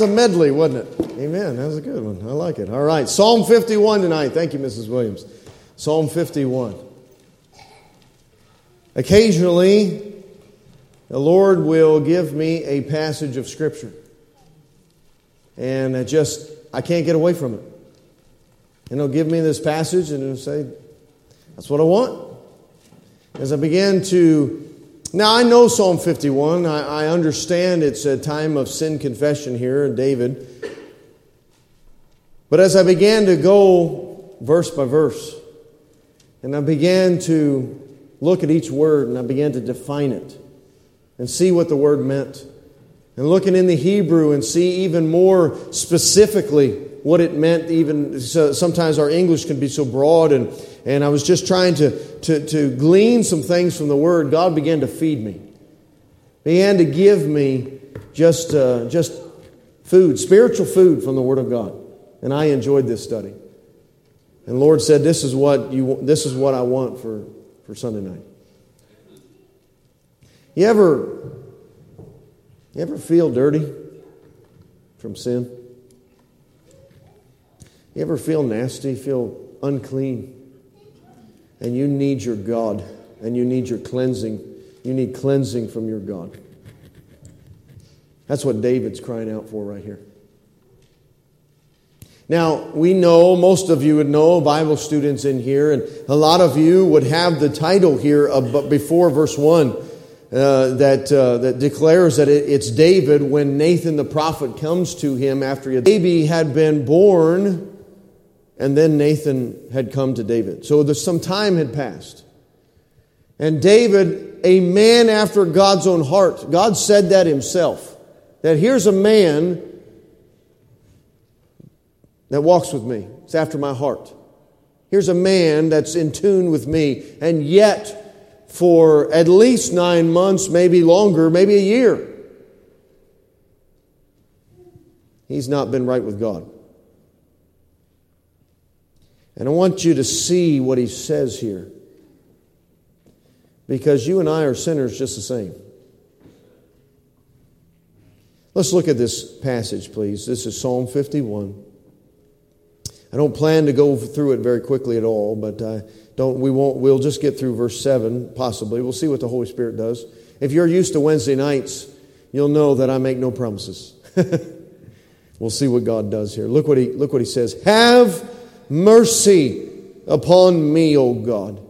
was a medley, wasn't it? Amen. That was a good one. I like it. All right. Psalm 51 tonight. Thank you, Mrs. Williams. Psalm 51. Occasionally, the Lord will give me a passage of Scripture. And I just, I can't get away from it. And He'll give me this passage and He'll say, That's what I want. As I began to now, I know Psalm 51. I, I, understand it's a time of sin confession here, David. But as I began to go verse by verse, and I began to look at each word and I began to define it and see what the word meant, and looking in the Hebrew and see even more specifically what it meant, even so sometimes our English can be so broad and and I was just trying to, to, to glean some things from the Word, God began to feed me. Began to give me just, uh, just food, spiritual food from the Word of God. And I enjoyed this study. And Lord said, This is what, you, this is what I want for, for Sunday night. You ever, you ever feel dirty from sin? You ever feel nasty, feel unclean? And you need your God and you need your cleansing. You need cleansing from your God. That's what David's crying out for right here. Now, we know, most of you would know, Bible students in here, and a lot of you would have the title here before verse 1 uh, that, uh, that declares that it, it's David when Nathan the prophet comes to him after a baby had been born and then Nathan had come to David. So some time had passed. And David, a man after God's own heart, God said that himself. That here's a man that walks with me. It's after my heart. Here's a man that's in tune with me. And yet, for at least nine months, maybe longer, maybe a year, he's not been right with God. And I want you to see what he says here. Because you and I are sinners just the same. Let's look at this passage, please. This is Psalm 51. I don't plan to go through it very quickly at all, but uh, don't, we won't, we'll just get through verse 7, possibly. We'll see what the Holy Spirit does. If you're used to Wednesday nights, you'll know that I make no promises. we'll see what God does here. Look what he, look what he says. Have mercy upon me, O God.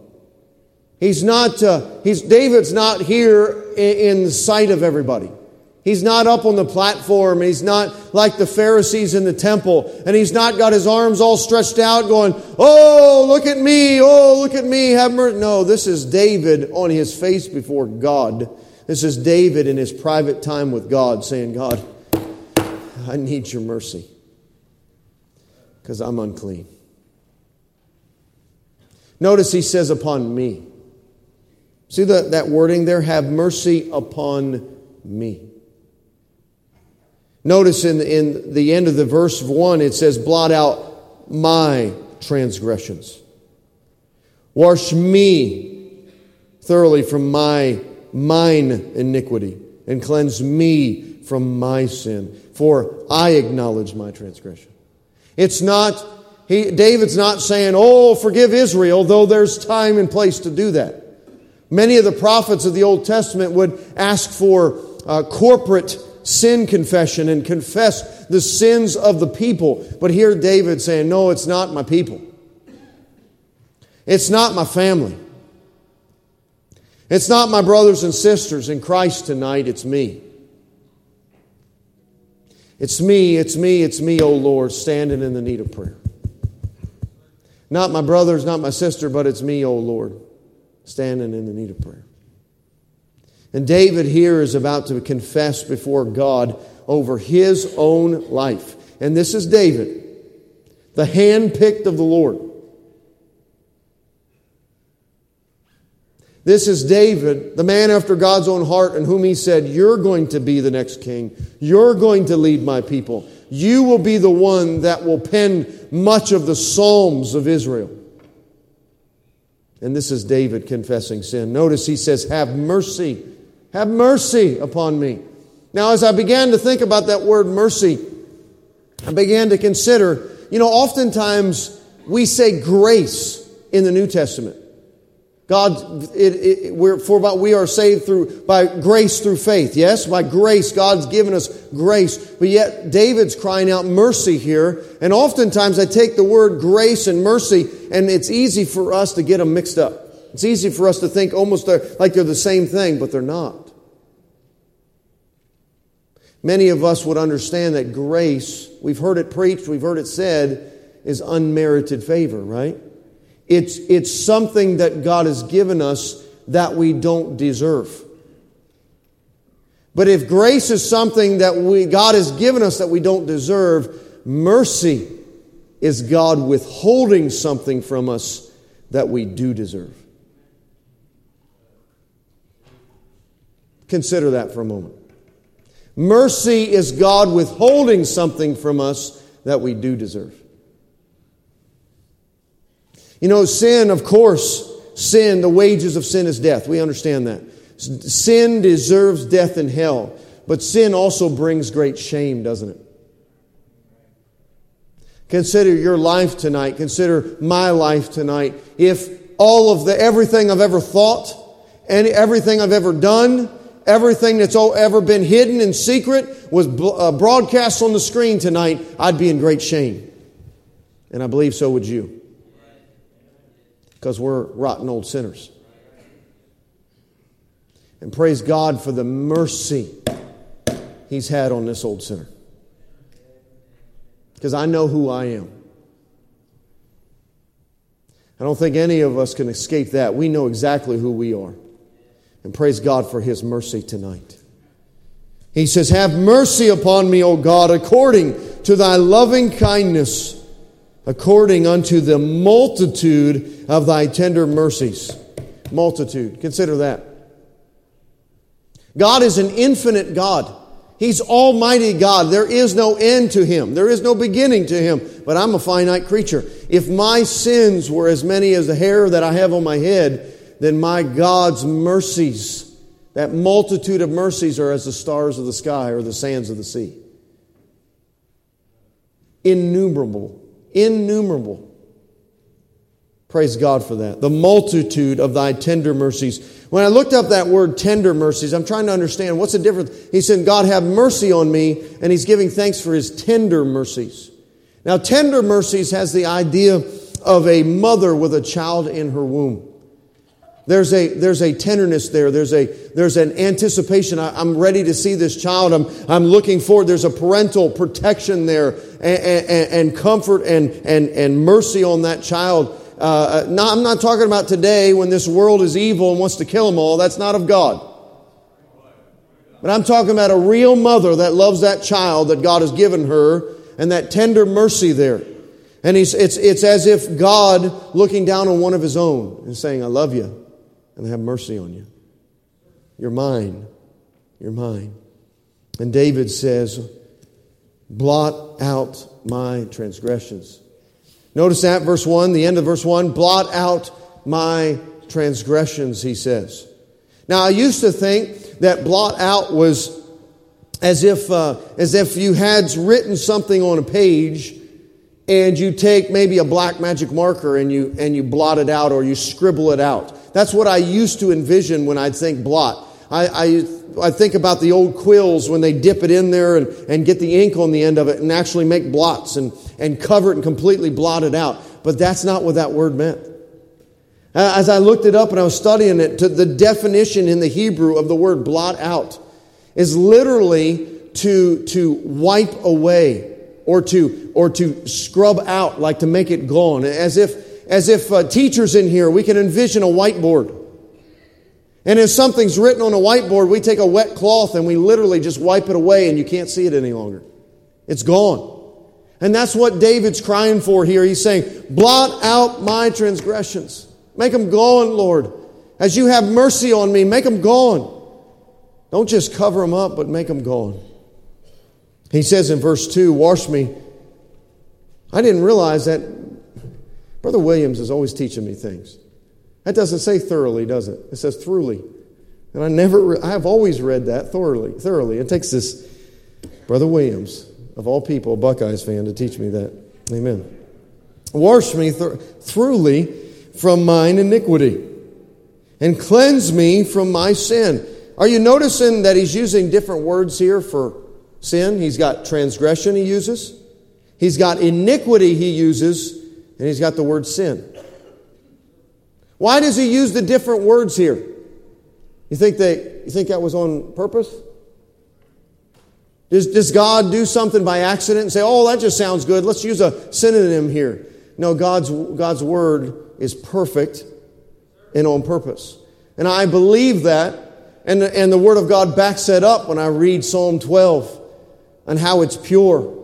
He's not, uh, he's, David's not here in, in sight of everybody. He's not up on the platform. He's not like the Pharisees in the temple. And he's not got his arms all stretched out going, Oh, look at me. Oh, look at me. Have mercy. No, this is David on his face before God. This is David in his private time with God saying, God, I need your mercy because I'm unclean. Notice he says, upon me. See the, that wording there? Have mercy upon me. Notice in, in the end of the verse 1, it says, blot out my transgressions. Wash me thoroughly from my mine iniquity and cleanse me from my sin, for I acknowledge my transgression. It's not he, David's not saying, Oh, forgive Israel, though there's time and place to do that. Many of the prophets of the Old Testament would ask for uh, corporate sin confession and confess the sins of the people. But here David saying, No, it's not my people. It's not my family. It's not my brothers and sisters in Christ tonight, it's me. It's me, it's me, it's me, O Lord, standing in the need of prayer. Not my brothers, not my sister, but it's me, O Lord, standing in the need of prayer. And David here is about to confess before God over his own life. And this is David, the handpicked of the Lord. This is David, the man after God's own heart, and whom he said, You're going to be the next king. You're going to lead my people. You will be the one that will pen much of the Psalms of Israel. And this is David confessing sin. Notice he says, Have mercy, have mercy upon me. Now, as I began to think about that word mercy, I began to consider, you know, oftentimes we say grace in the New Testament. God, it, it, we're, for about we are saved through by grace through faith. Yes, by grace, God's given us grace. But yet, David's crying out mercy here. And oftentimes, I take the word grace and mercy, and it's easy for us to get them mixed up. It's easy for us to think almost like they're the same thing, but they're not. Many of us would understand that grace, we've heard it preached, we've heard it said, is unmerited favor, right? It's, it's something that God has given us that we don't deserve. But if grace is something that we, God has given us that we don't deserve, mercy is God withholding something from us that we do deserve. Consider that for a moment. Mercy is God withholding something from us that we do deserve. You know, sin, of course, sin, the wages of sin is death. We understand that. Sin deserves death in hell, but sin also brings great shame, doesn't it? Consider your life tonight. Consider my life tonight. If all of the everything I've ever thought and everything I've ever done, everything that's ever been hidden in secret was uh, broadcast on the screen tonight, I'd be in great shame. And I believe so would you because we're rotten old sinners. And praise God for the mercy He's had on this old sinner. Because I know who I am. I don't think any of us can escape that. We know exactly who we are. And praise God for His mercy tonight. He says, Have mercy upon me, O God, according to thy loving kindness according unto the multitude of thy tender mercies. Multitude. Consider that. God is an infinite God. He's Almighty God. There is no end to Him. There is no beginning to Him. But I'm a finite creature. If my sins were as many as the hair that I have on my head, then my God's mercies, that multitude of mercies, are as the stars of the sky or the sands of the sea. Innumerable innumerable. Praise God for that. The multitude of thy tender mercies. When I looked up that word tender mercies, I'm trying to understand what's the difference. He said, God have mercy on me, and he's giving thanks for his tender mercies. Now, tender mercies has the idea of a mother with a child in her womb. There's a, there's a tenderness there. There's, a, there's an anticipation. I, am ready to see this child. I'm, I'm looking forward. There's a parental protection there and, and, and comfort and, and, and mercy on that child. Uh, not, I'm not talking about today when this world is evil and wants to kill them all. That's not of God. But I'm talking about a real mother that loves that child that God has given her and that tender mercy there. And he's, it's, it's as if God looking down on one of his own and saying, I love you and have mercy on you. You're mine. You're mine. And David says, blot out my transgressions. Notice that, verse 1, the end of verse 1, blot out my transgressions, he says. Now, I used to think that blot out was as if, uh, as if you had written something on a page and you take maybe a black magic marker and you, and you blot it out or you scribble it out. That's what I used to envision when I'd think blot. I, I, I think about the old quills when they dip it in there and, and get the ink on the end of it and actually make blots and, and cover it and completely blot it out. But that's not what that word meant. As I looked it up and I was studying it, the definition in the Hebrew of the word blot out is literally to, to wipe away or to, or to scrub out, like to make it gone, as if as if uh, teachers in here, we can envision a whiteboard. And if something's written on a whiteboard, we take a wet cloth and we literally just wipe it away and you can't see it any longer. It's gone. And that's what David's crying for here. He's saying, blot out my transgressions. Make them gone, Lord. As you have mercy on me, make them gone. Don't just cover them up, but make them gone. He says in verse 2, wash me. I didn't realize that Brother Williams is always teaching me things. That doesn't say thoroughly, does it? It says throughly. And I never, I've always read that thoroughly, thoroughly. It takes this, Brother Williams, of all people, a Buckeyes fan, to teach me that. Amen. Wash me th- thoroughly from mine iniquity and cleanse me from my sin. Are you noticing that he's using different words here for sin? He's got transgression, he uses, he's got iniquity, he uses, and he's got the word sin. Why does he use the different words here? You think, they, you think that was on purpose? Does, does God do something by accident and say, oh, that just sounds good, let's use a synonym here? No, God's, God's word is perfect and on purpose. And I believe that, and and the word of God backs that up when I read Psalm 12 and how it's pure.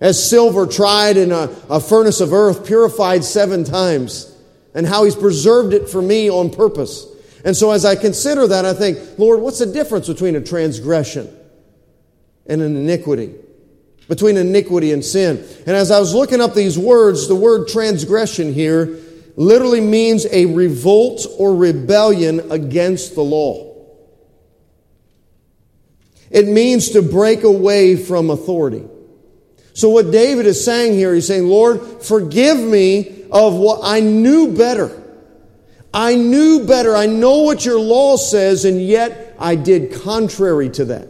As silver tried in a, a furnace of earth, purified seven times, and how he's preserved it for me on purpose. And so as I consider that, I think, Lord, what's the difference between a transgression and an iniquity? Between iniquity and sin. And as I was looking up these words, the word transgression here literally means a revolt or rebellion against the law. It means to break away from authority. So, what David is saying here, he's saying, Lord, forgive me of what I knew better. I knew better. I know what your law says, and yet I did contrary to that.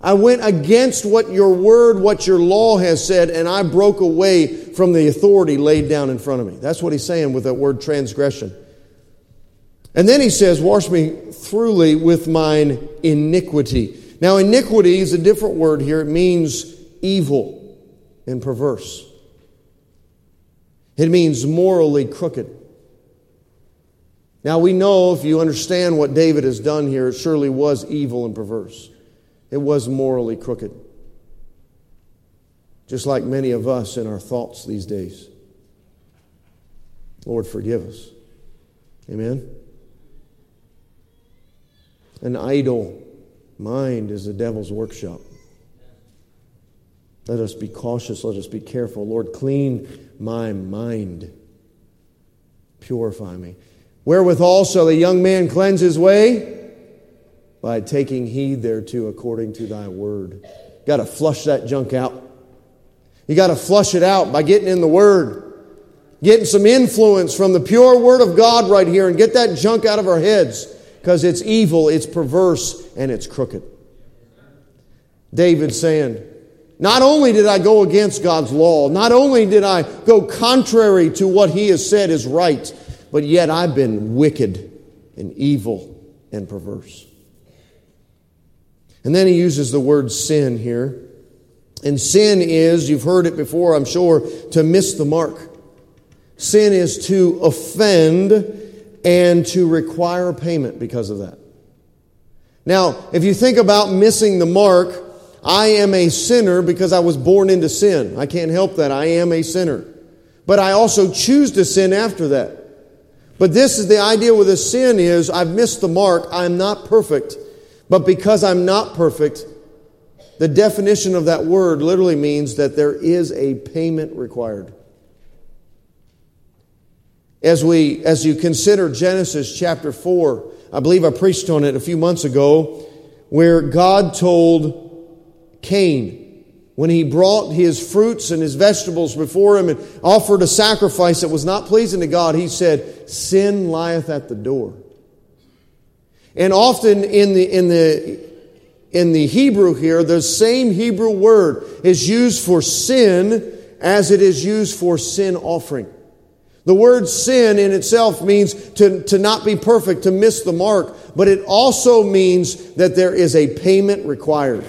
I went against what your word, what your law has said, and I broke away from the authority laid down in front of me. That's what he's saying with that word transgression. And then he says, Wash me thoroughly with mine iniquity. Now, iniquity is a different word here. It means evil and perverse, it means morally crooked. Now, we know if you understand what David has done here, it surely was evil and perverse. It was morally crooked. Just like many of us in our thoughts these days. Lord, forgive us. Amen. An idle mind is the devil's workshop. Let us be cautious. Let us be careful. Lord, clean my mind. Purify me. Wherewithal shall a young man cleanse his way? by taking heed thereto according to thy word. Got to flush that junk out. You got to flush it out by getting in the word, getting some influence from the pure word of God right here and get that junk out of our heads because it's evil, it's perverse, and it's crooked. David saying, not only did I go against God's law, not only did I go contrary to what he has said is right, but yet I've been wicked and evil and perverse. And then he uses the word sin here. And sin is, you've heard it before, I'm sure, to miss the mark. Sin is to offend and to require payment because of that. Now, if you think about missing the mark, I am a sinner because I was born into sin. I can't help that. I am a sinner. But I also choose to sin after that. But this is the idea with a sin is I've missed the mark. I'm not perfect. But because I'm not perfect, the definition of that word literally means that there is a payment required. As we as you consider Genesis chapter 4, I believe I preached on it a few months ago, where God told Cain when he brought his fruits and his vegetables before him and offered a sacrifice that was not pleasing to God, he said, Sin lieth at the door. And often in the, in the, in the Hebrew here, the same Hebrew word is used for sin as it is used for sin offering. The word sin in itself means to, to not be perfect, to miss the mark, but it also means that there is a payment required.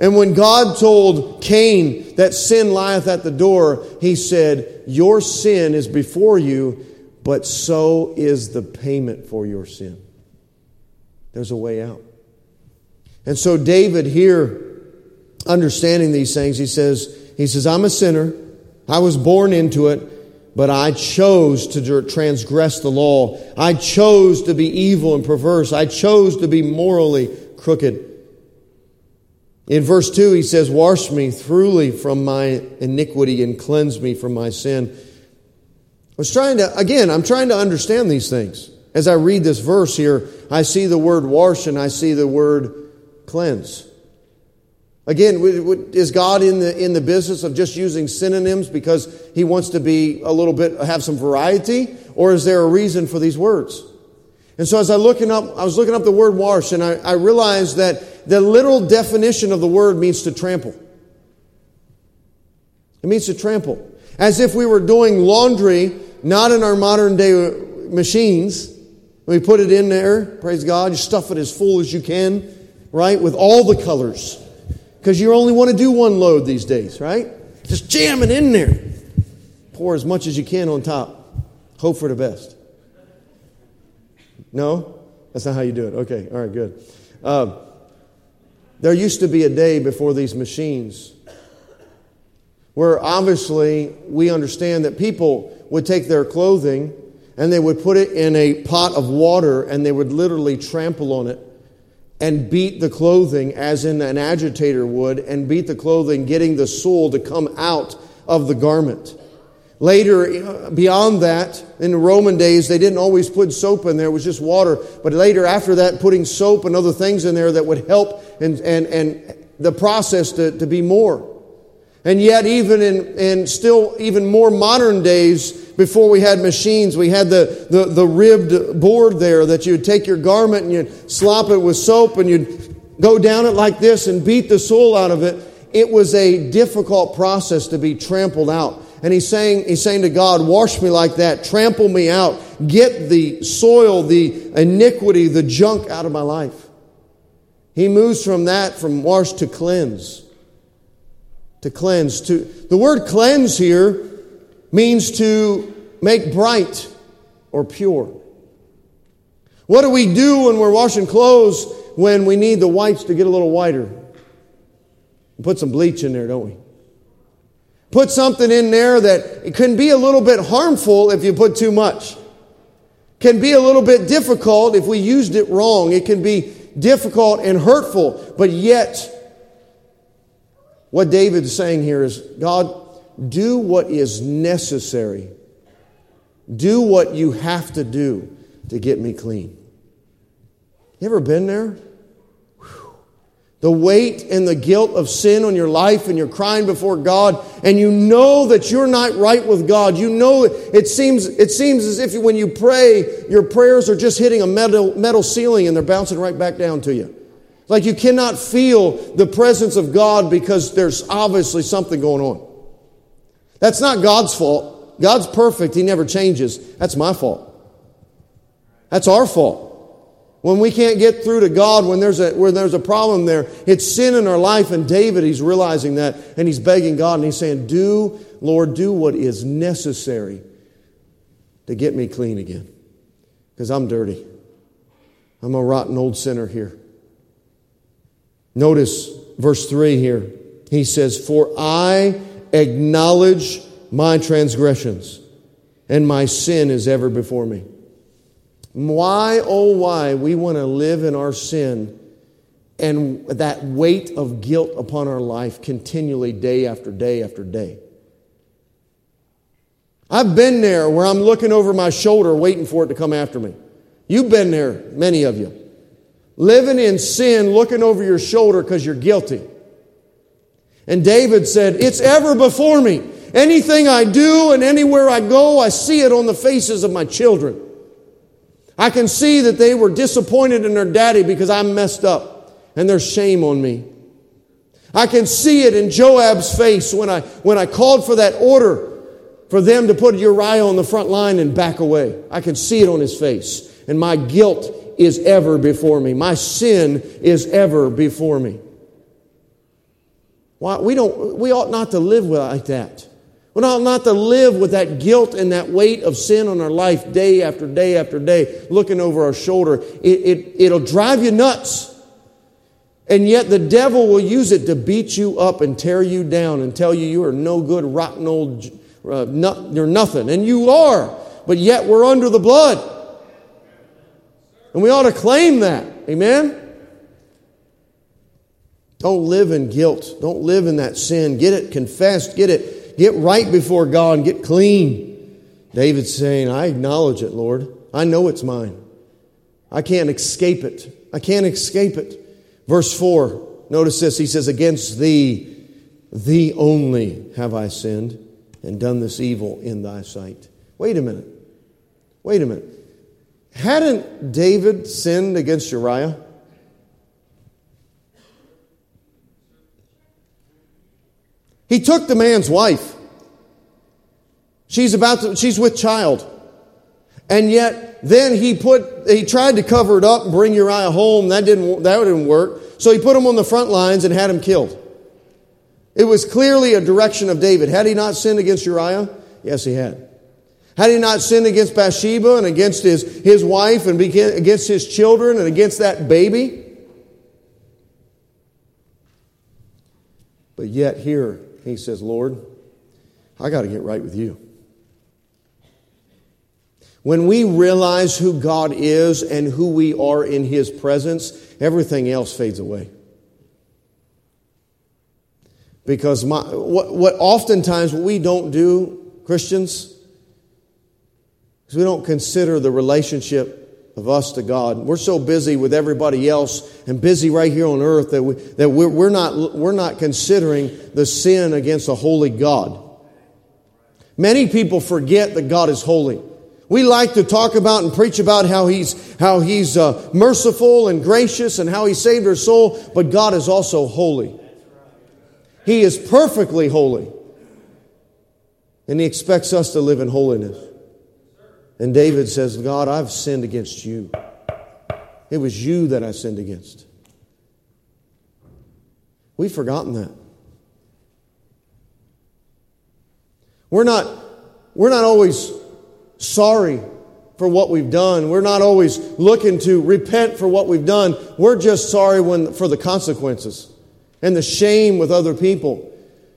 And when God told Cain that sin lieth at the door, he said, Your sin is before you, but so is the payment for your sin. There's a way out. And so David here, understanding these things, he says, he says, I'm a sinner. I was born into it, but I chose to transgress the law. I chose to be evil and perverse. I chose to be morally crooked. In verse 2, he says, Wash me thoroughly from my iniquity and cleanse me from my sin. I was trying to, again, I'm trying to understand these things. As I read this verse here, I see the word wash and I see the word cleanse. Again, is God in the, in the business of just using synonyms because he wants to be a little bit, have some variety? Or is there a reason for these words? And so as I looking up, I was looking up the word wash and I, I realized that the literal definition of the word means to trample. It means to trample. As if we were doing laundry, not in our modern day machines. We put it in there, praise God, you stuff it as full as you can, right? With all the colors. Because you only want to do one load these days, right? Just jam it in there. Pour as much as you can on top. Hope for the best. No? That's not how you do it. Okay, all right, good. Uh, there used to be a day before these machines where obviously we understand that people would take their clothing and they would put it in a pot of water and they would literally trample on it and beat the clothing as in an agitator would and beat the clothing, getting the soul to come out of the garment. Later, beyond that, in the Roman days, they didn't always put soap in there, it was just water. But later, after that, putting soap and other things in there that would help and, and, and the process to, to be more. And yet, even in, in still even more modern days, before we had machines, we had the, the, the ribbed board there that you'd take your garment and you'd slop it with soap and you'd go down it like this and beat the soul out of it. It was a difficult process to be trampled out. And he's saying, he's saying to God, wash me like that, trample me out, get the soil, the iniquity, the junk out of my life. He moves from that, from wash to cleanse. To cleanse. To the word cleanse here means to make bright or pure. What do we do when we're washing clothes when we need the whites to get a little whiter? We put some bleach in there, don't we? Put something in there that it can be a little bit harmful if you put too much. Can be a little bit difficult if we used it wrong. It can be difficult and hurtful, but yet what David's saying here is God, do what is necessary. Do what you have to do to get me clean. You ever been there? The weight and the guilt of sin on your life, and you're crying before God, and you know that you're not right with God. You know it seems it seems as if when you pray, your prayers are just hitting a metal metal ceiling and they're bouncing right back down to you. Like you cannot feel the presence of God because there's obviously something going on. That's not God's fault. God's perfect. He never changes. That's my fault. That's our fault. When we can't get through to God, when there's a, where there's a problem there, it's sin in our life. And David, he's realizing that and he's begging God and he's saying, Do, Lord, do what is necessary to get me clean again. Because I'm dirty. I'm a rotten old sinner here. Notice verse 3 here. He says, For I acknowledge my transgressions, and my sin is ever before me. Why, oh, why we want to live in our sin and that weight of guilt upon our life continually, day after day after day. I've been there where I'm looking over my shoulder waiting for it to come after me. You've been there, many of you. Living in sin, looking over your shoulder because you're guilty. And David said, It's ever before me. Anything I do and anywhere I go, I see it on the faces of my children. I can see that they were disappointed in their daddy because I messed up and there's shame on me. I can see it in Joab's face when I, when I called for that order for them to put Uriah on the front line and back away. I can see it on his face. And my guilt is ever before me. My sin is ever before me. Why, we, don't, we ought not to live like that. We ought not to live with that guilt and that weight of sin on our life day after day after day, looking over our shoulder. It, it, it'll drive you nuts. And yet the devil will use it to beat you up and tear you down and tell you you are no good, rotten old, uh, you're nothing. And you are. But yet we're under the blood. And we ought to claim that. Amen? Don't live in guilt. Don't live in that sin. Get it confessed. Get it Get right before God and get clean. David's saying, I acknowledge it, Lord. I know it's mine. I can't escape it. I can't escape it. Verse 4 Notice this. He says, Against thee, thee only have I sinned and done this evil in thy sight. Wait a minute. Wait a minute. Hadn't David sinned against Uriah? He took the man's wife. She's about to, she's with child. And yet, then he put, he tried to cover it up and bring Uriah home. That didn't, that didn't work. So he put him on the front lines and had him killed. It was clearly a direction of David. Had he not sinned against Uriah? Yes, he had. Had he not sinned against Bathsheba and against his, his wife and against his children and against that baby? But yet, here he says, Lord, I got to get right with you. When we realize who God is and who we are in His presence, everything else fades away. Because my, what, what oftentimes we don't do, Christians, is we don't consider the relationship of us to God. We're so busy with everybody else and busy right here on earth that, we, that we're, we're, not, we're not considering the sin against a holy God. Many people forget that God is holy. We like to talk about and preach about how he's, how he's uh, merciful and gracious and how he saved our soul, but God is also holy. He is perfectly holy. And he expects us to live in holiness. And David says, God, I've sinned against you. It was you that I sinned against. We've forgotten that. We're not, we're not always sorry for what we've done. We're not always looking to repent for what we've done. We're just sorry when, for the consequences and the shame with other people.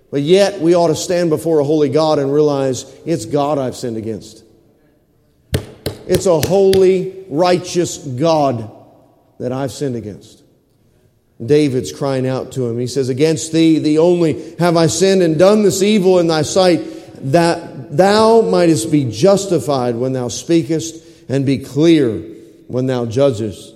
But yet, we ought to stand before a holy God and realize it's God I've sinned against. It's a holy, righteous God that I've sinned against. David's crying out to him. He says, Against thee, thee only, have I sinned and done this evil in thy sight, that thou mightest be justified when thou speakest and be clear when thou judgest.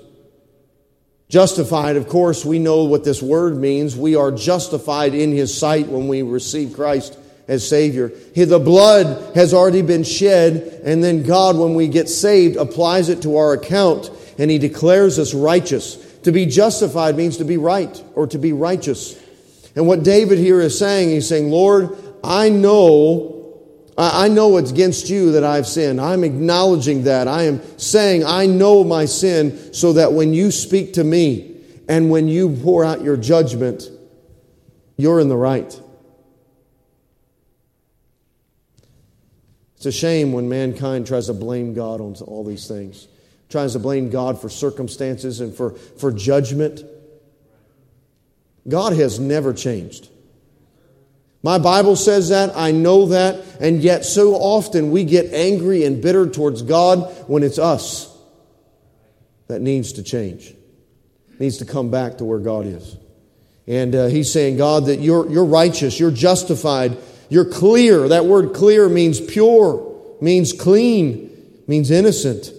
Justified, of course, we know what this word means. We are justified in his sight when we receive Christ as Savior. The blood has already been shed, and then God, when we get saved, applies it to our account, and he declares us righteous. To be justified means to be right or to be righteous. And what David here is saying, he's saying, Lord, I know I know it's against you that I've sinned. I'm acknowledging that. I am saying I know my sin so that when you speak to me and when you pour out your judgment, you're in the right. A shame when mankind tries to blame God on all these things, tries to blame God for circumstances and for, for judgment. God has never changed. My Bible says that, I know that, and yet so often we get angry and bitter towards God when it's us that needs to change, needs to come back to where God is. And uh, he's saying, God, that you're, you're righteous, you're justified, you're clear. That word clear means pure, means clean, means innocent.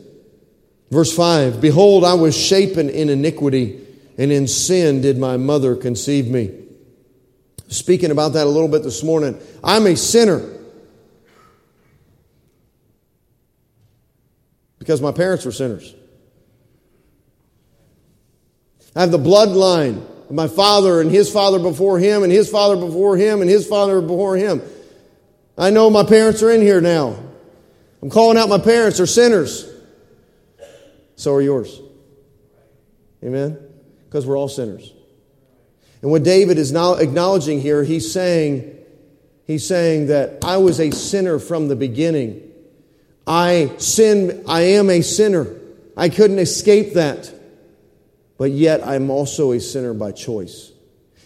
Verse 5 Behold, I was shapen in iniquity, and in sin did my mother conceive me speaking about that a little bit this morning. I'm a sinner. Because my parents were sinners. I have the bloodline my father and his father before him and his father before him and his father before him. I know my parents are in here now. I'm calling out my parents. They're sinners. So are yours. Amen? Because we're all sinners. And what David is now acknowledging here, he's saying, he's saying that I was a sinner from the beginning. I sin, I am a sinner. I couldn't escape that. But yet I'm also a sinner by choice.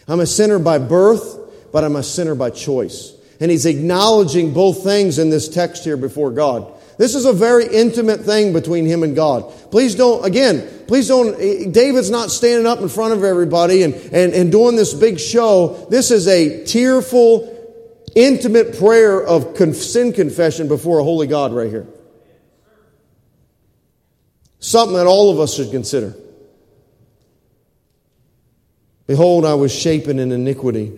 I'm a sinner by birth, but I'm a sinner by choice. And he's acknowledging both things in this text here before God. This is a very intimate thing between him and God. Please don't, again, please don't, eh, David's not standing up in front of everybody and, and, and doing this big show. This is a tearful, intimate prayer of sin confession before a holy God right here. Something that all of us should consider. Behold, I was shapen in iniquity,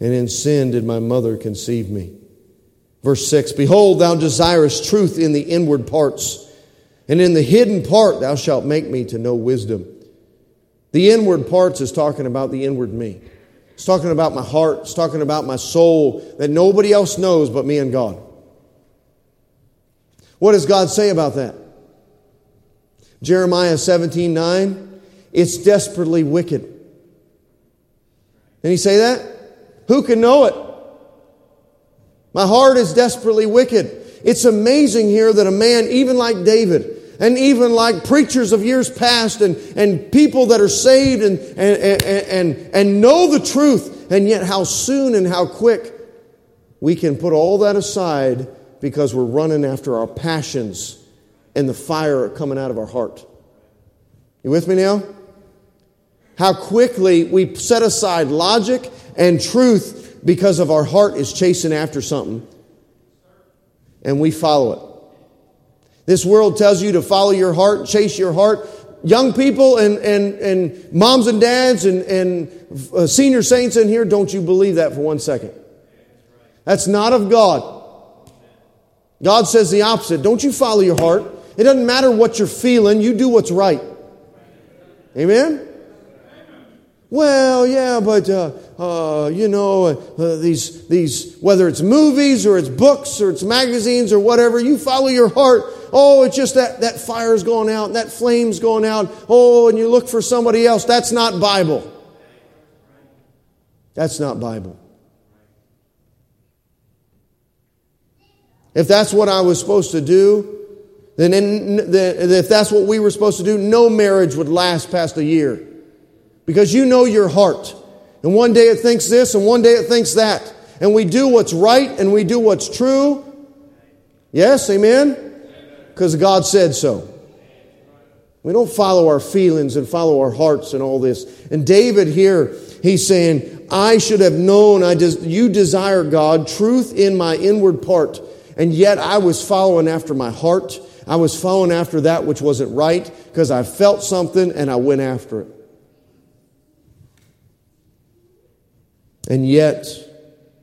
and in sin did my mother conceive me. Verse 6 Behold, thou desirest truth in the inward parts, and in the hidden part thou shalt make me to know wisdom. The inward parts is talking about the inward me. It's talking about my heart. It's talking about my soul that nobody else knows but me and God. What does God say about that? Jeremiah 17 9, it's desperately wicked. Did he say that? Who can know it? My heart is desperately wicked. It's amazing here that a man, even like David, and even like preachers of years past and, and people that are saved and, and, and, and, know the truth, and yet how soon and how quick we can put all that aside because we're running after our passions and the fire coming out of our heart. You with me now? How quickly we set aside logic and truth because of our heart is chasing after something and we follow it. This world tells you to follow your heart, chase your heart. Young people and, and, and moms and dads and, and uh, senior saints in here, don't you believe that for one second. That's not of God. God says the opposite. Don't you follow your heart. It doesn't matter what you're feeling, you do what's right. Amen? Well, yeah, but uh, uh, you know uh, these these whether it's movies or it's books or it's magazines or whatever, you follow your heart. Oh, it's just that that fire's going out, that flame's going out. Oh, and you look for somebody else. That's not Bible. That's not Bible. If that's what I was supposed to do, then in, if that's what we were supposed to do, no marriage would last past a year. Because you know your heart. And one day it thinks this, and one day it thinks that. And we do what's right and we do what's true. Yes, amen? Because God said so. We don't follow our feelings and follow our hearts and all this. And David here, he's saying, I should have known, I des- you desire God, truth in my inward part. And yet I was following after my heart. I was following after that which wasn't right because I felt something and I went after it. And yet,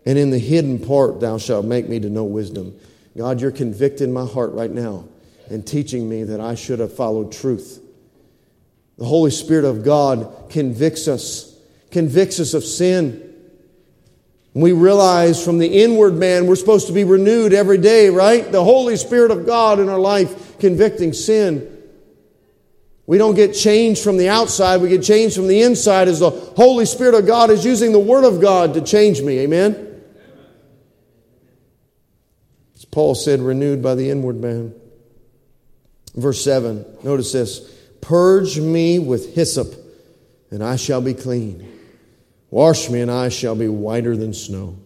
and in the hidden part, thou shalt make me to know wisdom. God, you're convicting my heart right now and teaching me that I should have followed truth. The Holy Spirit of God convicts us, convicts us of sin. We realize from the inward man we're supposed to be renewed every day, right? The Holy Spirit of God in our life convicting sin. We don't get changed from the outside, we get changed from the inside as the Holy Spirit of God is using the Word of God to change me. Amen? As Paul said, renewed by the inward man. Verse 7, notice this Purge me with hyssop, and I shall be clean. Wash me, and I shall be whiter than snow.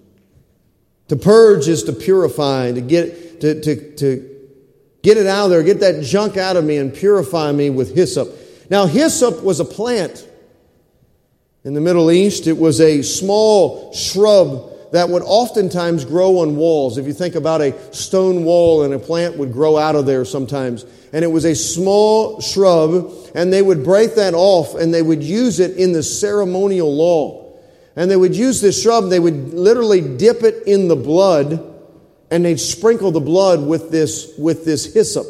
To purge is to purify, to get, to, to, to get it out of there, get that junk out of me, and purify me with hyssop. Now, hyssop was a plant. In the Middle East, it was a small shrub that would oftentimes grow on walls. If you think about a stone wall and a plant would grow out of there sometimes. And it was a small shrub, and they would break that off and they would use it in the ceremonial law. And they would use this shrub, they would literally dip it in the blood, and they'd sprinkle the blood with this, with this hyssop.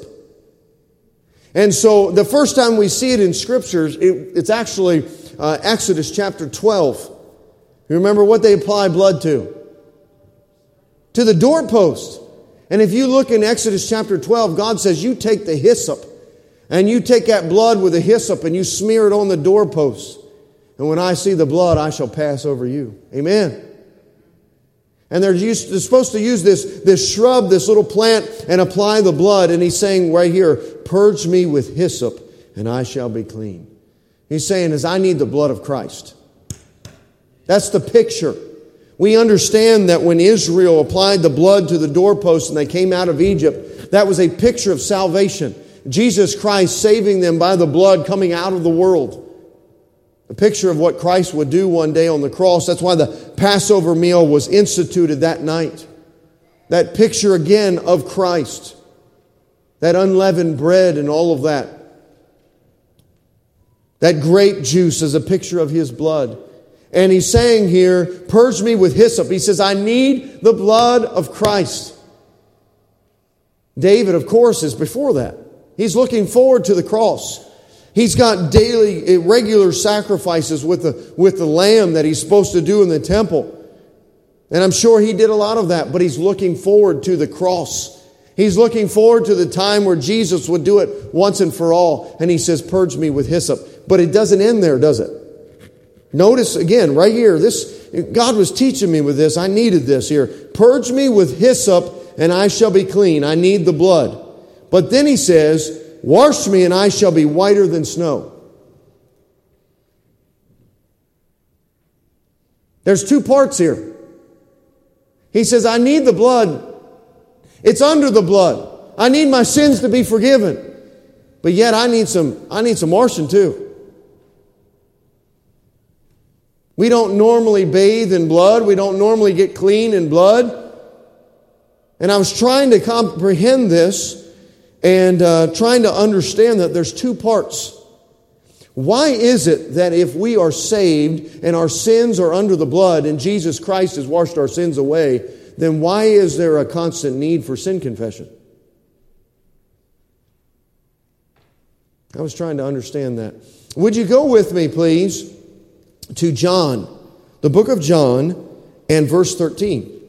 And so the first time we see it in scriptures, it, it's actually uh, Exodus chapter 12. You remember what they apply blood to? To the doorpost. And if you look in Exodus chapter 12, God says, You take the hyssop, and you take that blood with the hyssop, and you smear it on the doorpost. And when I see the blood, I shall pass over you. Amen. And they're, used, they're supposed to use this, this shrub, this little plant, and apply the blood. And he's saying right here, Purge me with hyssop, and I shall be clean. He's saying, As I need the blood of Christ. That's the picture. We understand that when Israel applied the blood to the doorpost and they came out of Egypt, that was a picture of salvation. Jesus Christ saving them by the blood coming out of the world a picture of what Christ would do one day on the cross. That's why the Passover meal was instituted that night. That picture again of Christ, that unleavened bread and all of that. That grape juice is a picture of his blood. And he's saying here, purge me with hyssop. He says, I need the blood of Christ. David, of course, is before that. He's looking forward to the cross. He's got daily, eh, regular sacrifices with the, with the lamb that he's supposed to do in the temple. And I'm sure he did a lot of that, but he's looking forward to the cross. He's looking forward to the time where Jesus would do it once and for all. And he says, Purge me with hyssop. But it doesn't end there, does it? Notice again, right here, this, God was teaching me with this. I needed this here. Purge me with hyssop and I shall be clean. I need the blood. But then he says, Wash me and I shall be whiter than snow. There's two parts here. He says, I need the blood. It's under the blood. I need my sins to be forgiven. But yet I need some, I need some washing too. We don't normally bathe in blood. We don't normally get clean in blood. And I was trying to comprehend this and uh, trying to understand that there's two parts. Why is it that if we are saved and our sins are under the blood and Jesus Christ has washed our sins away, then why is there a constant need for sin confession? I was trying to understand that. Would you go with me, please, to John, the book of John, and verse 13?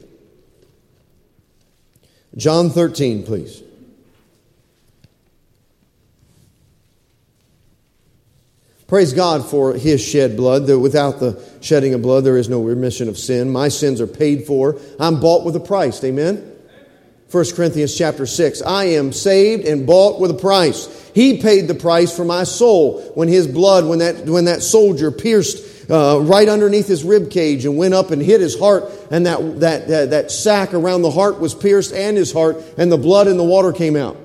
John 13, please. Praise God for his shed blood. That without the shedding of blood, there is no remission of sin. My sins are paid for. I'm bought with a price. Amen? 1 Corinthians chapter 6. I am saved and bought with a price. He paid the price for my soul when his blood, when that, when that soldier pierced uh, right underneath his rib cage and went up and hit his heart, and that, that, that, that sack around the heart was pierced and his heart, and the blood and the water came out.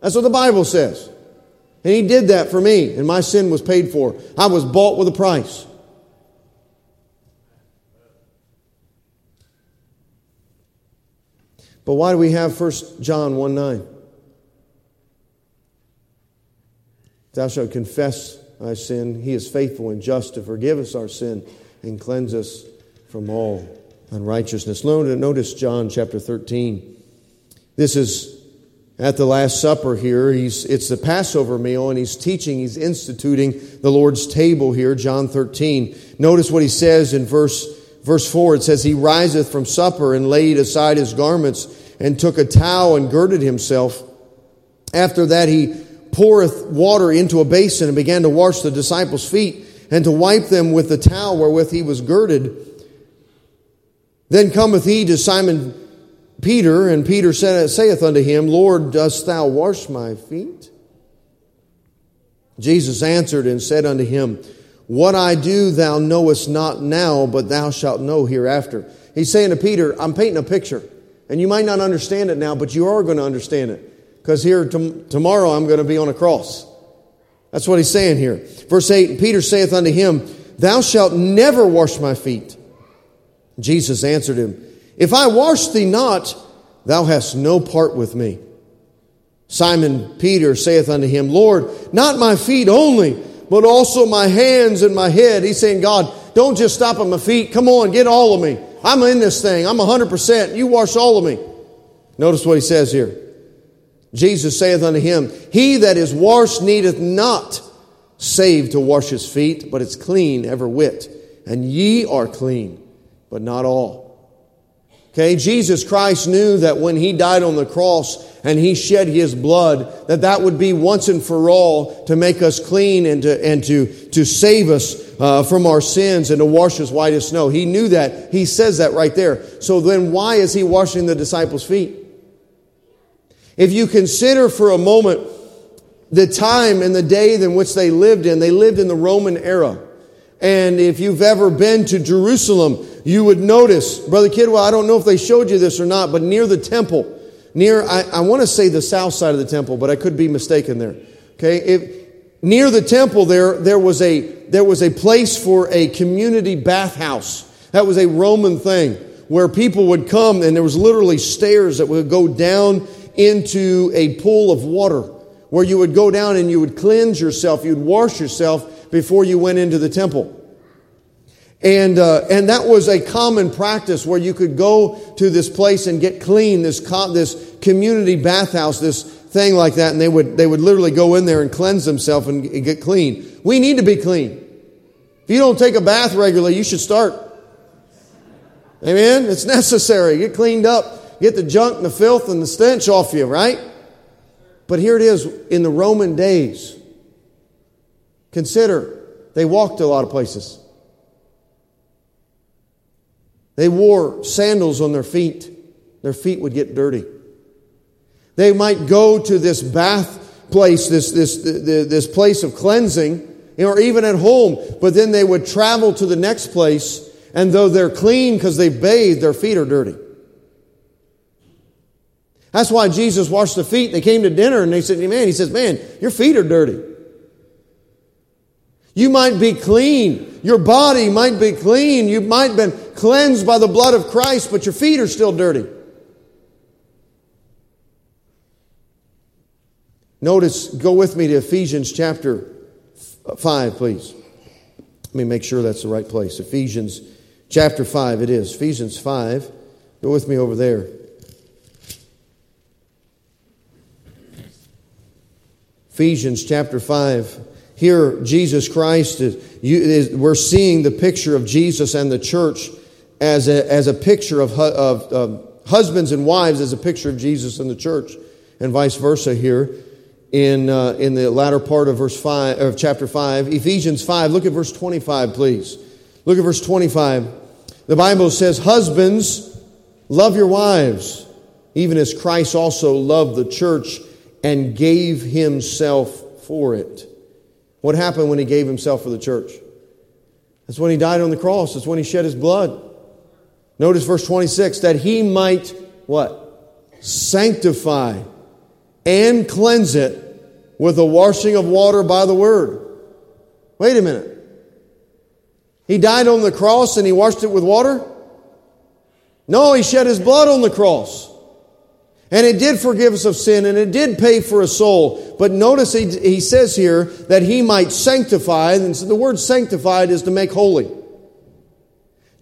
That's what the Bible says. And he did that for me, and my sin was paid for. I was bought with a price. But why do we have 1 John 1 9? Thou shalt confess thy sin. He is faithful and just to forgive us our sin and cleanse us from all unrighteousness. Notice John chapter 13. This is at the Last Supper here. He's, it's the Passover meal, and he's teaching, he's instituting the Lord's table here, John 13. Notice what he says in verse, verse 4. It says, He riseth from supper and laid aside his garments and took a towel and girded himself. After that, he poureth water into a basin and began to wash the disciples' feet and to wipe them with the towel wherewith he was girded. Then cometh he to Simon Peter, and Peter saith unto him, Lord, dost thou wash my feet? Jesus answered and said unto him, What I do thou knowest not now, but thou shalt know hereafter. He's saying to Peter, I'm painting a picture. And you might not understand it now, but you are going to understand it because here tomorrow I'm going to be on a cross. That's what he's saying here. Verse 8 Peter saith unto him, Thou shalt never wash my feet. Jesus answered him, If I wash thee not, thou hast no part with me. Simon Peter saith unto him, Lord, not my feet only, but also my hands and my head. He's saying, God, don't just stop at my feet. Come on, get all of me. I'm in this thing. I'm 100%. You wash all of me. Notice what he says here. Jesus saith unto him, He that is washed needeth not save to wash his feet, but it's clean ever whit. And ye are clean, but not all. Okay, Jesus Christ knew that when he died on the cross and he shed his blood, that that would be once and for all to make us clean and to, and to, to save us uh, from our sins and to wash us white as snow. He knew that. He says that right there. So then why is he washing the disciples' feet? If you consider for a moment the time and the day in which they lived in, they lived in the Roman era. And if you've ever been to Jerusalem, you would notice, Brother Kidwell, I don't know if they showed you this or not, but near the temple, near, I, I want to say the south side of the temple, but I could be mistaken there. Okay, if, near the temple there, there was a, there was a place for a community bathhouse. That was a Roman thing where people would come and there was literally stairs that would go down into a pool of water where you would go down and you would cleanse yourself, you'd wash yourself before you went into the temple. And, uh, and that was a common practice where you could go to this place and get clean, this, co- this community bathhouse, this thing like that, and they would, they would literally go in there and cleanse themselves and, and get clean. We need to be clean. If you don't take a bath regularly, you should start. Amen? It's necessary. Get cleaned up. Get the junk and the filth and the stench off you, right? But here it is in the Roman days. Consider, they walked to a lot of places. They wore sandals on their feet. Their feet would get dirty. They might go to this bath place, this, this, this place of cleansing, or even at home, but then they would travel to the next place, and though they're clean because they've bathed, their feet are dirty. That's why Jesus washed the feet. They came to dinner and they said, Man, he says, Man, your feet are dirty. You might be clean. Your body might be clean. You might have been cleansed by the blood of Christ, but your feet are still dirty. Notice, go with me to Ephesians chapter 5, please. Let me make sure that's the right place. Ephesians chapter 5, it is. Ephesians 5. Go with me over there. Ephesians chapter 5. Here, Jesus Christ, is, is, we're seeing the picture of Jesus and the church as a, as a picture of, of, husbands and wives as a picture of Jesus and the church, and vice versa here in, uh, in the latter part of verse 5 of chapter 5 ephesians 5 look at verse 25 please. Look at verse 25 the bible says husbands love your wives even as christ also loved the church and gave himself for it what happened when he gave himself for the church? That's when he died on the cross. That's when he shed his blood. Notice verse 26 that he might what? Sanctify and cleanse it with the washing of water by the word. Wait a minute. He died on the cross and he washed it with water? No, he shed his blood on the cross. And it did forgive us of sin and it did pay for a soul. But notice he, he says here that he might sanctify, and so the word sanctified is to make holy.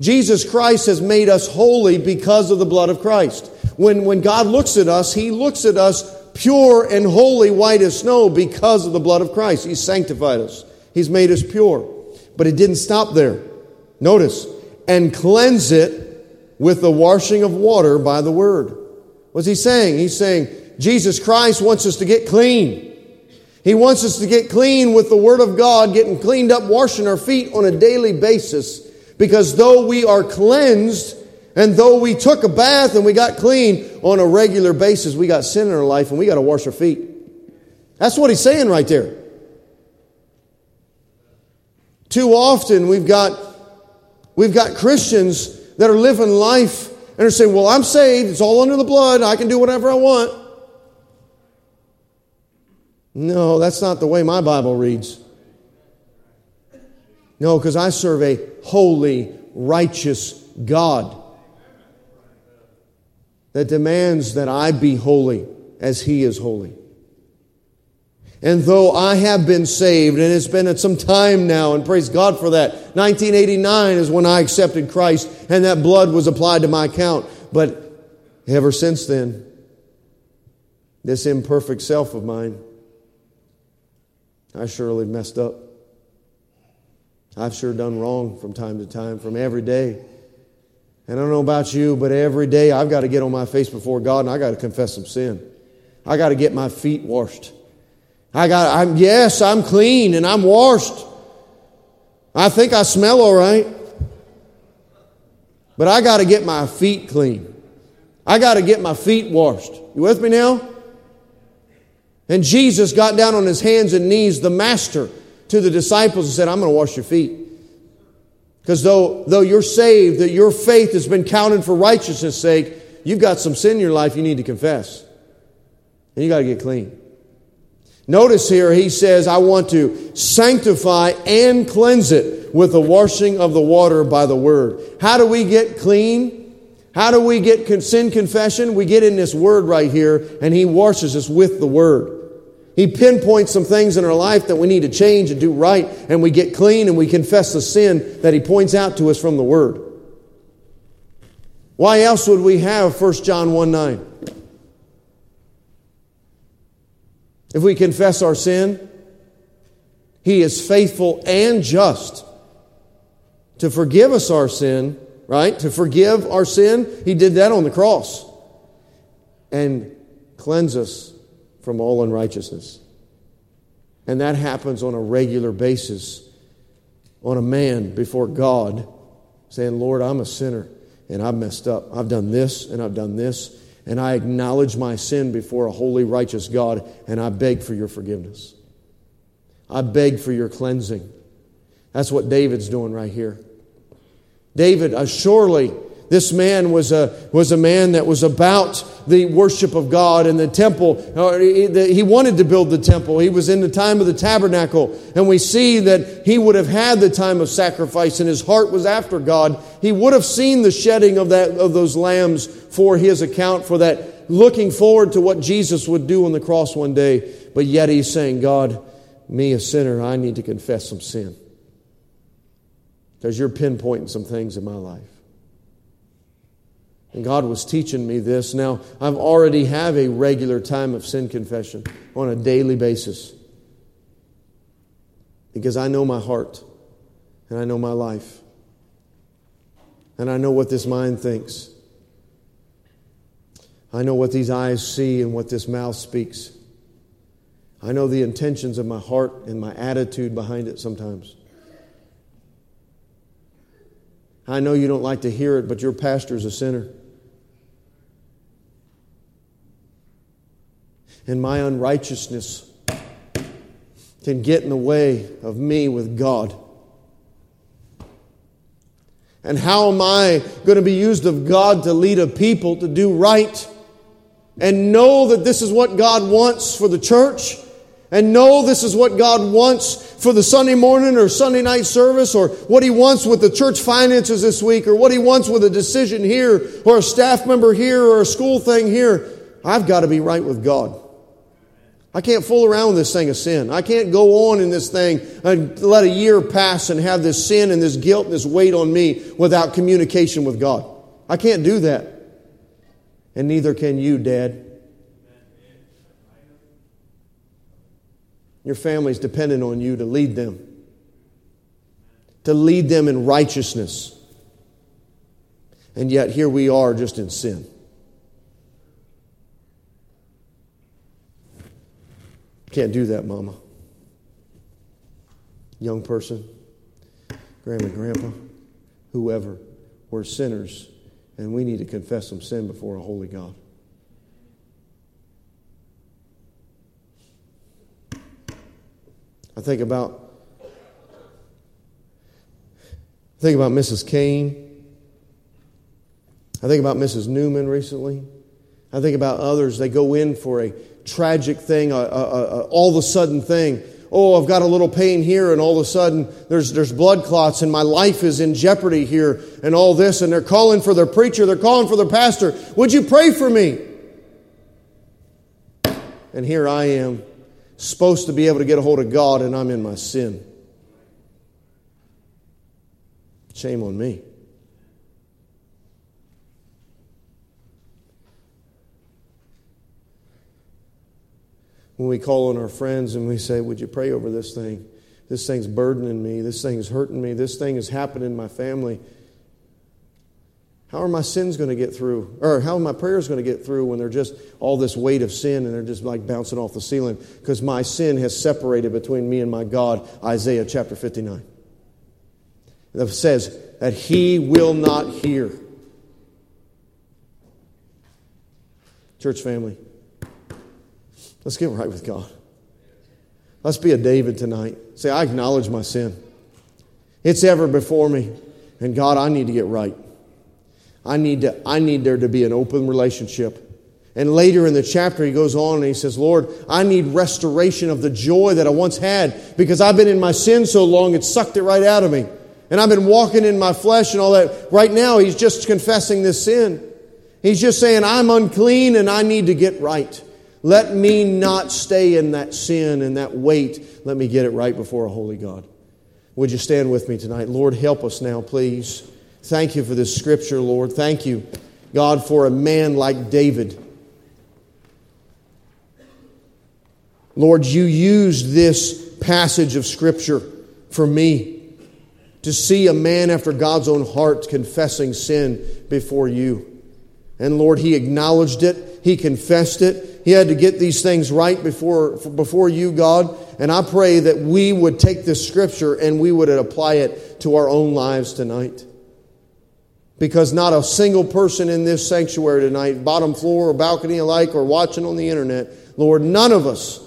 Jesus Christ has made us holy because of the blood of Christ. When, when God looks at us, he looks at us pure and holy, white as snow because of the blood of Christ. He's sanctified us, He's made us pure. But it didn't stop there. Notice, and cleanse it with the washing of water by the word. What's he saying? He's saying Jesus Christ wants us to get clean. He wants us to get clean with the Word of God, getting cleaned up, washing our feet on a daily basis. Because though we are cleansed, and though we took a bath and we got clean on a regular basis, we got sin in our life and we got to wash our feet. That's what he's saying right there. Too often we've got, we've got Christians that are living life and they're saying, Well, I'm saved. It's all under the blood. I can do whatever I want. No, that's not the way my Bible reads. No, because I serve a holy, righteous God that demands that I be holy as He is holy. And though I have been saved, and it's been at some time now, and praise God for that. 1989 is when I accepted Christ, and that blood was applied to my account. But ever since then, this imperfect self of mine, I surely messed up. I've sure done wrong from time to time, from every day. And I don't know about you, but every day I've got to get on my face before God and I got to confess some sin. I got to get my feet washed. I got, I'm, yes, I'm clean and I'm washed. I think I smell all right. But I got to get my feet clean. I got to get my feet washed. You with me now? And Jesus got down on his hands and knees, the master, to the disciples and said, I'm going to wash your feet. Because though, though you're saved, that your faith has been counted for righteousness' sake, you've got some sin in your life you need to confess. And you got to get clean. Notice here, he says, I want to sanctify and cleanse it with the washing of the water by the word. How do we get clean? How do we get sin confession? We get in this word right here, and he washes us with the word. He pinpoints some things in our life that we need to change and do right, and we get clean and we confess the sin that He points out to us from the Word. Why else would we have 1 John 1 9? If we confess our sin, He is faithful and just to forgive us our sin, right? To forgive our sin. He did that on the cross. And cleanse us from all unrighteousness. And that happens on a regular basis on a man before God saying, Lord, I'm a sinner and I've messed up. I've done this and I've done this. And I acknowledge my sin before a holy, righteous God and I beg for your forgiveness. I beg for your cleansing. That's what David's doing right here. David, uh, surely this man was a, was a man that was about the worship of God in the temple. Uh, he wanted to build the temple. He was in the time of the tabernacle. And we see that he would have had the time of sacrifice and his heart was after God. He would have seen the shedding of, that, of those lambs for his account, for that, looking forward to what Jesus would do on the cross one day. But yet he's saying, God, me a sinner, I need to confess some sin. Because you're pinpointing some things in my life. And God was teaching me this. Now, I've already have a regular time of sin confession on a daily basis. Because I know my heart and I know my life. And I know what this mind thinks. I know what these eyes see and what this mouth speaks. I know the intentions of my heart and my attitude behind it sometimes. I know you don't like to hear it, but your pastor is a sinner. And my unrighteousness can get in the way of me with God. And how am I going to be used of God to lead a people to do right and know that this is what God wants for the church? And know this is what God wants for the Sunday morning or Sunday night service or what He wants with the church finances this week or what He wants with a decision here or a staff member here or a school thing here. I've got to be right with God. I can't fool around with this thing of sin. I can't go on in this thing and let a year pass and have this sin and this guilt and this weight on me without communication with God. I can't do that. And neither can you, Dad. Your family's dependent on you to lead them, to lead them in righteousness. And yet, here we are just in sin. Can't do that, Mama. Young person, grandma, grandpa, whoever, we're sinners, and we need to confess some sin before a holy God. I think about I think about Mrs. Kane. I think about Mrs. Newman recently. I think about others. They go in for a tragic thing, a, a, a, all of a sudden thing. Oh, I've got a little pain here, and all of a sudden there's, there's blood clots, and my life is in jeopardy here, and all this. And they're calling for their preacher, they're calling for their pastor. Would you pray for me? And here I am, supposed to be able to get a hold of God, and I'm in my sin. Shame on me. When we call on our friends and we say, Would you pray over this thing? This thing's burdening me. This thing's hurting me. This thing is happening in my family. How are my sins going to get through? Or how are my prayers going to get through when they're just all this weight of sin and they're just like bouncing off the ceiling? Because my sin has separated between me and my God. Isaiah chapter 59. It says that he will not hear. Church family, Let's get right with God. Let's be a David tonight. Say, I acknowledge my sin. It's ever before me. And God, I need to get right. I need, to, I need there to be an open relationship. And later in the chapter, he goes on and he says, Lord, I need restoration of the joy that I once had because I've been in my sin so long, it sucked it right out of me. And I've been walking in my flesh and all that. Right now, he's just confessing this sin. He's just saying, I'm unclean and I need to get right. Let me not stay in that sin and that weight. Let me get it right before a holy God. Would you stand with me tonight? Lord, help us now, please. Thank you for this scripture, Lord. Thank you, God, for a man like David. Lord, you used this passage of scripture for me to see a man after God's own heart confessing sin before you. And Lord, he acknowledged it, he confessed it, he had to get these things right before, before you, God. And I pray that we would take this scripture and we would apply it to our own lives tonight. Because not a single person in this sanctuary tonight, bottom floor or balcony alike, or watching on the internet, Lord, none of us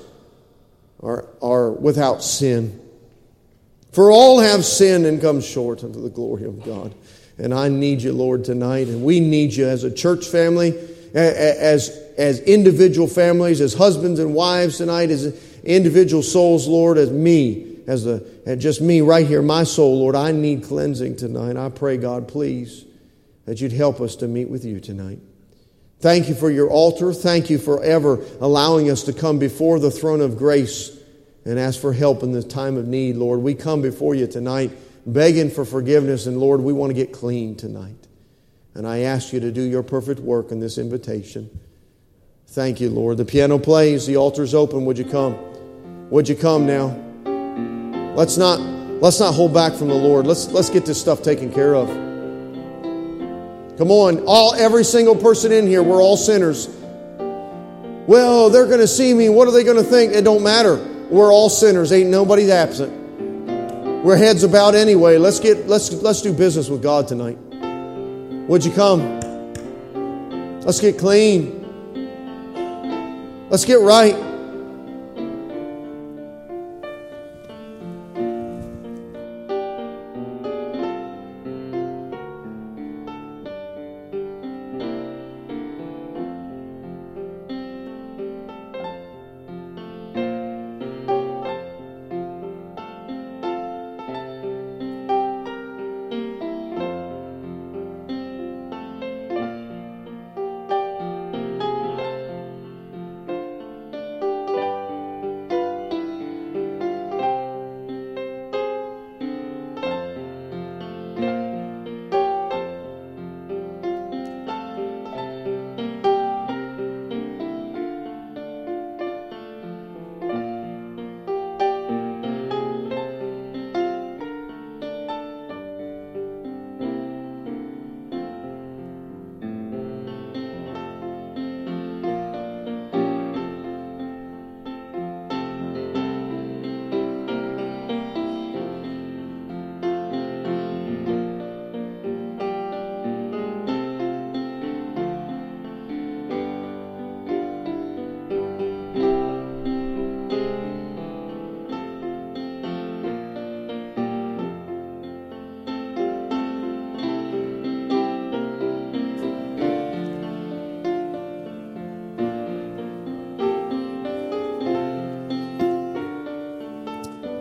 are, are without sin. For all have sinned and come short unto the glory of God. And I need you, Lord, tonight. And we need you as a church family, as, as individual families, as husbands and wives tonight, as individual souls, Lord, as me, as the, and just me right here, my soul, Lord. I need cleansing tonight. I pray, God, please, that you'd help us to meet with you tonight. Thank you for your altar. Thank you for ever allowing us to come before the throne of grace and ask for help in this time of need, Lord. We come before you tonight begging for forgiveness, and Lord, we want to get clean tonight. And I ask you to do your perfect work in this invitation. Thank you, Lord. The piano plays, the altar's open. Would you come? Would you come now? Let's not let's not hold back from the Lord. Let's let's get this stuff taken care of. Come on, all every single person in here, we're all sinners. Well, they're going to see me. What are they going to think? It don't matter. We're all sinners. Ain't nobody absent. We're heads about anyway. Let's get let's let's do business with God tonight. Would you come? Let's get clean. Let's get right.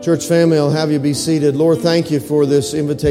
Church family, I'll have you be seated. Lord, thank you for this invitation.